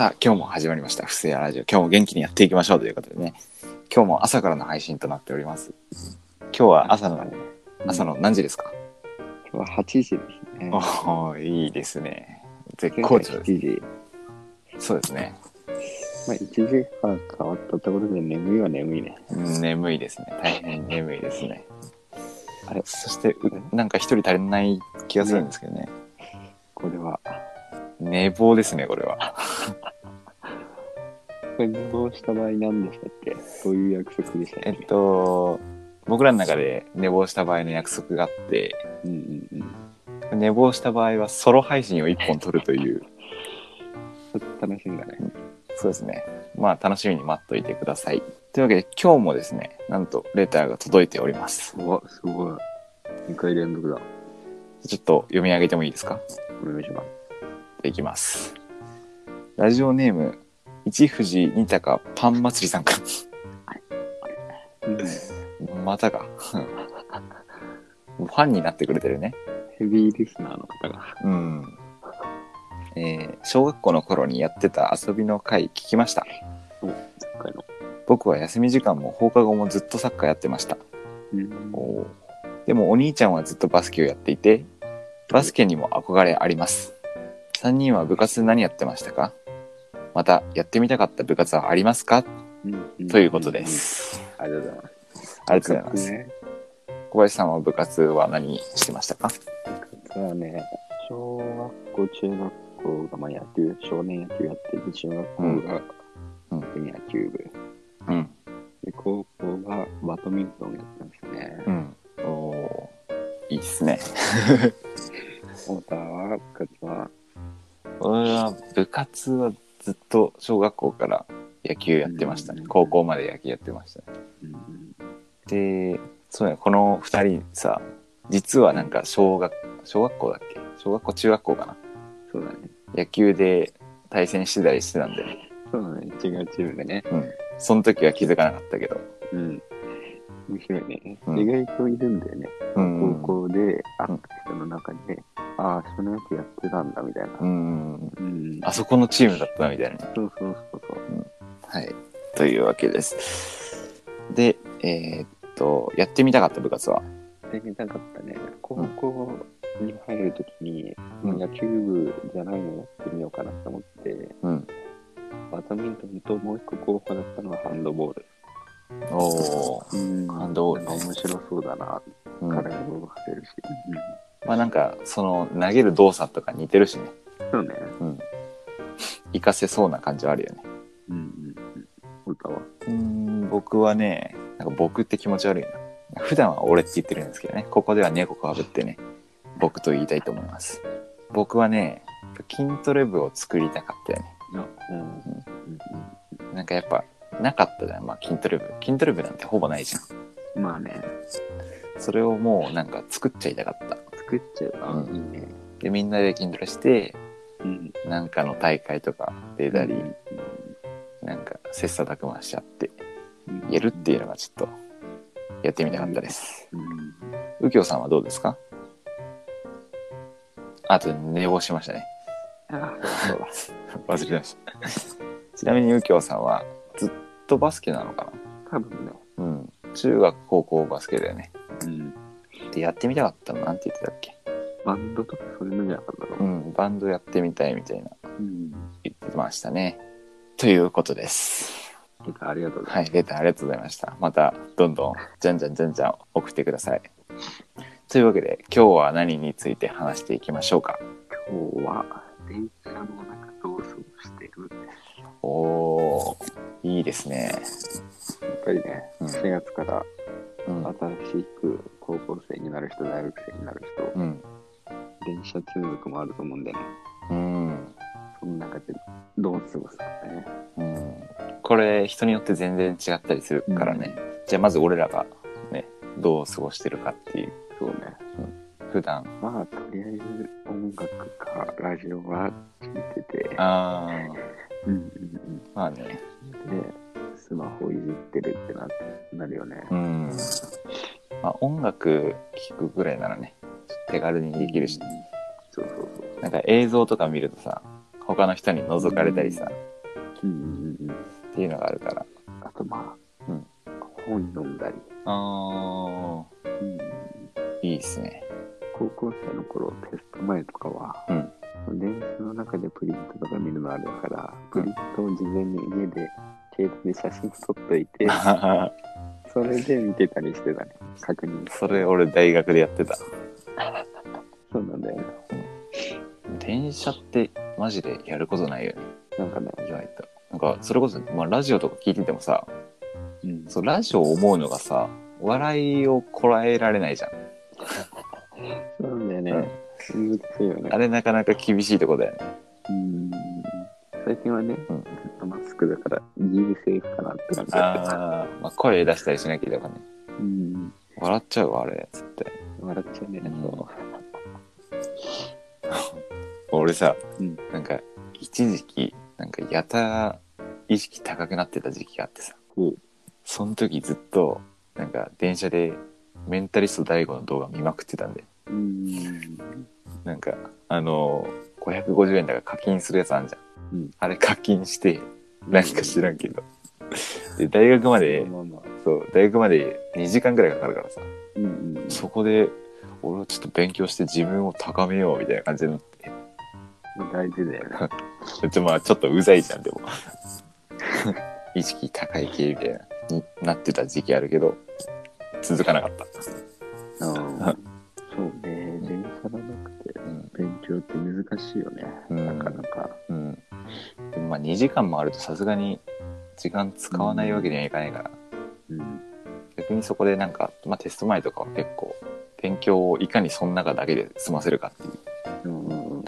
さあ、今日も始まりました。不正ラジオ。今日も元気にやっていきましょうということでね。今日も朝からの配信となっております。今日は朝の、朝の何時ですか、今日は8時ですね。おーいいですね。絶好調です。7時。そうですね。まあ、1時半変わったところで眠いは眠いね。うん眠いですね。大変眠いですね。あれ？そして、うなんか一人足りない気がするんですけどね。これは。寝坊ですね、これは。これ寝坊した場合何でしたっけ？どういう約束でしたっけ？えっと、僕らの中で寝坊した場合の約束があって、うんうんうん。寝坊した場合はソロ配信を1本撮るという、ちょっと楽しみだね。そうですね。まあ楽しみに待っといてください。というわけで今日もですね、なんとレターが届いております。うわ、すごい。2回連続だ。ちょっと読み上げてもいいですか？お願いします。いきます。ラジオネーム、一富士二鷹パン祭りさんか。うん、またか。ファンになってくれてるね。ヘビーリスナーの方が。うん。えー小学校の頃にやってた遊びの会聞きました。前回の。僕は休み時間も放課後もずっとサッカーやってました。うん。おーでもお兄ちゃんはずっとバスケをやっていて、バスケにも憧れあります。3人は部活何やってましたか？またやってみたかった部活はありますか？うんということで。す。ありがとうございます。ありがとうございます。ね。小林さんは部活は何してましたか？部活はね、小学校、中学校がまあ野球、少年野球やっていて、中学校がうん野球部。うん。で、高校がバドミントンやってましたね。うん。おーいいですね。は部活は、俺は部活はと小学校から野球やってましたねう。ん高校まで野球やってましたね。うん、で、そうね、この二人さ、実はなんか小学、小学校だっけ？小学校、中学校かな？そうだね。野球で対戦してたりしてたんでね。そうだね。違うチームでね。うん。その時は気づかなかったけど。うん。面白いね。うん意外といるんだよね。うん。高校で会った人の中で、ああ、少年野球やってたんだみたいな。うん。うん。あそこのチームだったなみたいなね。そうそうそうそう。はい。というわけです。で、えーっと、やってみたかった部活は？やってみたかったね。高校に入るときに、うん野球部じゃないのやってみようかなと思って、うん。バドミントンともう一個候補だったのはハンドボール。おー。うんハンドボールね面白そうだな。うん、体も動かせるし。まあなんか、その投げる動作とか似てるしね。そうね。うん。活かせそうな感じはあるよね。うんうんうん。歌はうーん、僕はね、なんか僕って気持ち悪いな。普段は俺って言ってるんですけどね、ここでは猫かぶってね、僕と言いたいと思います。僕はね、筋トレ部を作りたかったよね。うんうんうんなんかやっぱ、なかったじゃん、まあ筋トレ部。筋トレ部なんてほぼないじゃん。うん。まあね、それをもうなんか作っちゃいたかった。作っちゃう。あうんいいね。で、みんなで筋トレして、うん。なんかの大会とか出たり、うんなんか切磋琢磨しちゃって、うんやるっていうのがちょっと、やってみたかったです。うん。右京さんはどうですか？あと寝坊しましたね。あそうだ。忘れました。ちなみに右京さんはずっとバスケなのか多分ね。なうん。中学、高校バスケだよね。うん。で、やってみたかったのなんて言ってたっけ？バンドとかそういうのじゃなかっただろう。うん、バンドやってみたいみたいなうん。言ってましたね。ということです。てか、ありがとうございはい、レターありがとうございました。また、どんどん、じゃんじゃんじゃんじゃん送ってください。というわけで、今日は何について話していきましょうか？ます。今日は、電車の中どう過ごしてる？おー、いいですね。やっぱりね、うん4月からうん。新しく高校生になる人、大学生になる人、うん。電車通学もあると思うんでね、うん。その中でどう過ごすかね。うん。これ、人によって全然違ったりするからね。じゃあ、まず俺らがね、どう過ごしてるかっていう、そうね。普段。まあ、とりあえず音楽かラジオは聞いてて、あー、うんうんまあね。うん。で、スマホいじってるってななるよね。うん。まあ、音楽聴くぐらいならね、手軽にできるし、そうそうそう。なんか映像とか見るとさ、他の人に覗かれたりさ、うんうんうん。っていうのがあるから。あとまあ、うん本読んだり。あうんー、いいっすね。高校生の頃、テスト前とかは、うん電車の中でプリントとか見るのあるから、プリントを事前に家で携帯で写真撮っといて、それで見てたりしてたね。確認それ俺大学でやってた。そうなんだよね。電車ってマジでやることないよね。なんかね、意外と。なんかそれこそ、まあ、ラジオとか聞いててもさ、うん、そうラジオを思うのがさ、笑いをこらえられないじゃん。そうなんだよね。難しいよねあ。れなかなか厳しいとこだよね。うん最近はね、うんずっとマスクだから、ギリセーフかなって感じだあー、まあ、声出したりしなきゃとかね。うん。笑っちゃうわ、あれ、つって。笑っちゃうね。うんそ 俺さ、うんなんか、一時期、なんか、やたら意識高くなってた時期があってさ、う。その時ずっと、なんか、電車で、メンタリスト DAIGO の動画見まくってたんで、うん。なんか、あのー、550円だから課金するやつあんじゃん。うんあれ課金して、何か知らんけど。で、大学まで、まあまあ。そう、大学まで2時間くらいかかるからさ。そこで、俺はちょっと勉強して自分を高めようみたいな感じになって、大事だよね。ちょまあちょっとうざいじゃん、でも。意識高い系みたいな、になってた時期あるけど、続かなかった。うん そうね、電車がなくてうん。勉強って難しいよね。うんなかなか。うん。でもまあ2時間もあるとさすがに時間使わないわけにはいかないから、うん。逆にそこでなんか、まあテスト前とかは結構、勉強をいかにその中だけで済ませるかっていう。の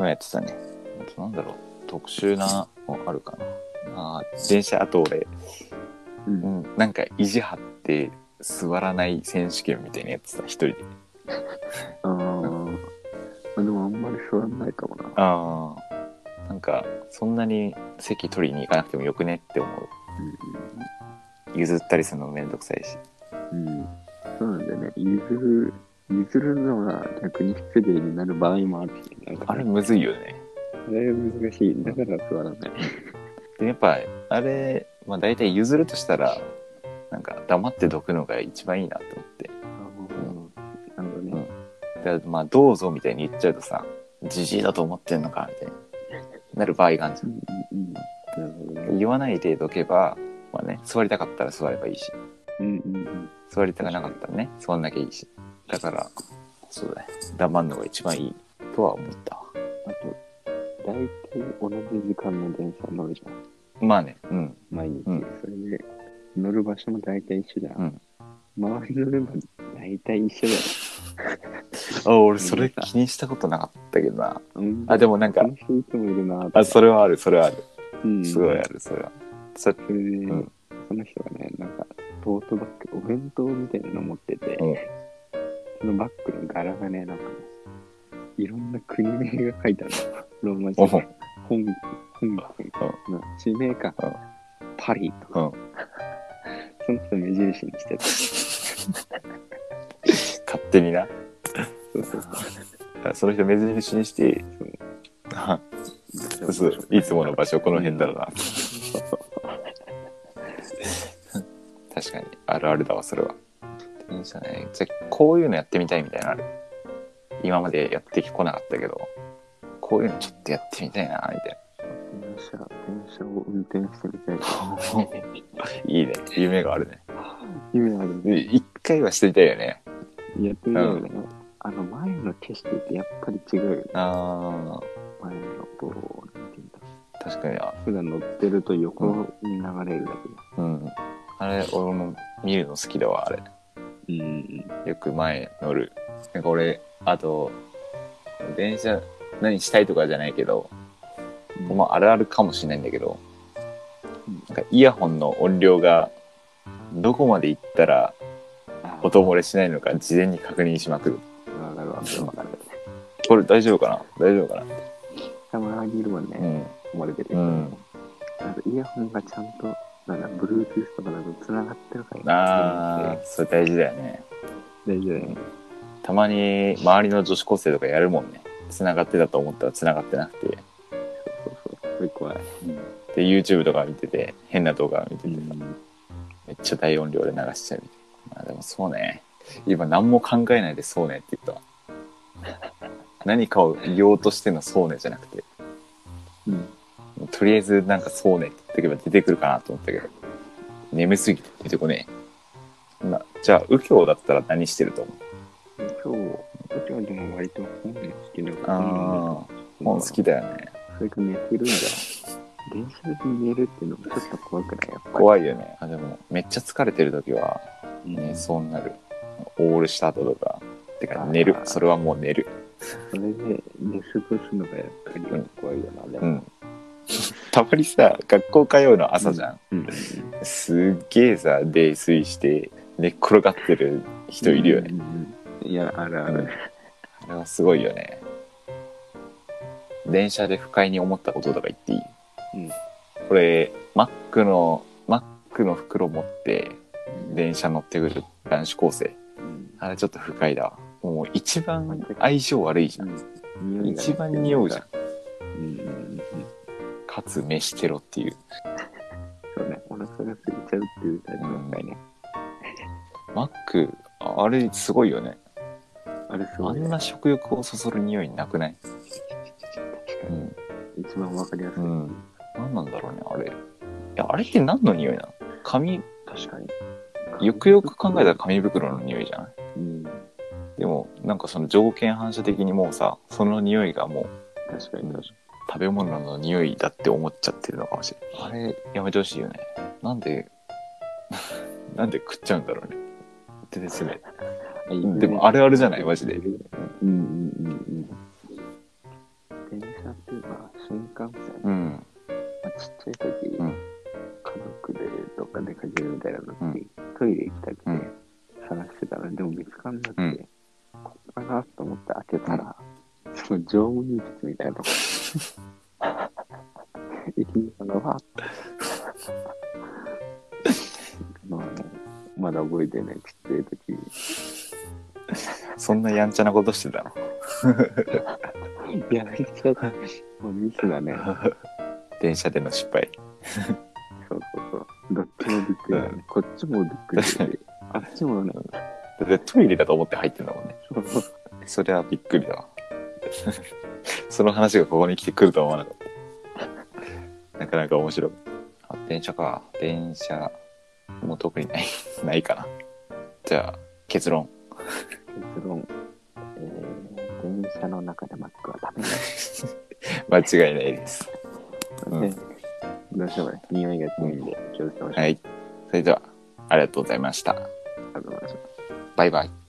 をやってたね。あとなんだろう、特殊なのあるかな。あー電車、あと俺、う。うんん、なんか意地張って座らない選手権みたいなやつさ、一人で。ああ。でもあんまり座らないかもな。ああ。なんか、そんなに席取りに行かなくてもよくねって思う。譲ったりするのもめんどくさいし。うん。うん。そうなんだよね。譲る、譲るのは逆に失礼になる場合もあるし、なんかねあれむずいよね。あれ難しい。だから座らない。でやっぱ、あれ、まあ大体譲るとしたら、なんか黙ってどくのが一番いいなと思って。なるほどね。だからまあどうぞみたいに言っちゃうとさ、じじいだと思ってんのかみたいになる場合があるじうんうんうん。なるほどゃん。ね。言わないでどけば、まあね、座りたかったら座ればいいし、うんうんうん。座りたくなかったらね、座んなきゃいいし。だから、そうだね。黙んのが一番いいとは思ったわ。あと、大体同じ時間の電車乗るじゃん。まあね、うん。毎日。うんそれで、乗る場所も大体一緒じゃん。うん周りのメンバー大体一緒だよ。あ、俺それ気にしたことなかったけどな。うんあ、でもなんかこ、の人いつもいるなとかあ、それはある、それはある。うんすごいある、それは。そそれで、んその人がね、なんか、トートバッグ、お弁当みたいなの持ってて、うんそのバッグの柄がね、なんかね、いろんな国名が書いてあるの。ローマ字おで。本、本国の地名かうん。パリとか、うん。その人目印にしてて。勝手にな。そうそうあその人目印にして。そういつもの場所この辺だろうな。あるあるだわ、それは。電車ね。じゃあこういうのやってみたいみたいなのある。今までやってこなかったけど、こういうのちょっとやってみたいな、みたい電車、電車を運転してみたい。な。いいね。夢があるね。夢あるね。で一回はしてみたいよね。やってみたいよね。あの前の景色ってやっぱり違うよね。あ前のこう、なんていうん確かに、あ普段乗ってると横に流れるだうん。あれ、俺も見るの好きだわ、あれ。うん。よく前乗る。なんか俺、あと、電車何したいとかじゃないけど、まああるあるかもしれないんだけど、なんかイヤホンの音量がどこまで行ったらあ音漏れしないのか事前に確認しまくる。わかるわかるわかる。これ大丈夫かな？大丈夫かな？たまにいるもんね。うん。漏れてる。うん。イヤホンがちゃんと、なんだ、Bluetooth とかだと繋がってるからああ、それ大事だよね。大丈夫だよね。たまに周りの女子高生とかやるもんね。繋がってたと思ったら繋がってなくて。そうそうそれ怖い。で YouTube とか見てて変な動画見てて、うん。めっちゃ大音量で流しちゃうみたいな。まあでもそうね。今何も考えないでそうねって言ったわ。何かを言おうとしてのそうねじゃなくて、うん。とりあえずなんかそうねって言ってけば出てくるかなと思ったけど、眠すぎて出てこねえ。なじゃあ、右京だったら何してると思う？そう。私はでも割と本好きだから。ああ、本好きだよね。それか寝てるんだ。電車で寝るっていうのもちょっと怖くない？やっぱり。怖いよね。あでも、めっちゃ疲れてる時は寝うんそうになる。オールした後とか。てか、寝るそれはもう寝る。それで寝過ごすのがやっぱり怖いよな、でも。うん。たまにさ、学校通うの朝じゃん。うん。すっげえさ、泥酔して寝っ転がってる人いるよね。うんうんうん。いや、あるある。あれはすごいよね。電車で不快に思ったこととか言っていい？うん。これ、マックの、マックの袋持って電車乗ってくる男子高生。うんあれちょっと不快だわ。もう一番相性悪いじゃん。匂いがね一番匂うじゃん。。うんうんうん。かつ飯テロっていう。そうね、お腹が空いちゃうっていうタイプの場合ね。マック、ああれすごいよね。あれすごいんな食欲をそそる匂いなくない？うん。一番わかりやすい。うん。何なんだろうね、あれ。いや、あれって何の匂いなの？紙、確かに。よくよく考えたら紙袋の匂いじゃない？うん。でも、なんかその条件反射的にもうさ、その匂いがもう確かに確か食べ物の匂いだって思っちゃってるのかもしれない。あれ、やめてほしいよね。なんで、なんで食っちゃうんだろうね。ってですね。に。でもあるあるじゃない？マジでうんうんうんうん。電車っていうか、新幹線、まうん。あ、ちっちゃい時、うん家族でどっか出かけるみたいなのうん時、トイレ行きたくてうん探してたら、でも見つかんなくて、うんここかなと思って開けたら、その乗務員室みたいなとこ。そんなやんちゃなことしてたの？いや、めっちゃ、もうミスだね。電車での失敗。そうそうそう。どっちもびっくりだね。こっちもびっくりしてて、あっちもね、だってトイレだと思って入ってんだもんね。そうそうそれはびっくりだわ。その話がここに来てくるとは思わなかった。なかなか面白い。あ、電車か。電車、もう特にない、ないかな。じゃあ、結論。結論、えー、電車の中でマックは食べない。間違いないです。うんでどうしてもね、匂いが強いんで気をつけましょう。はい。それでは、ありがとうございました。ありがとうございました。バイバイ。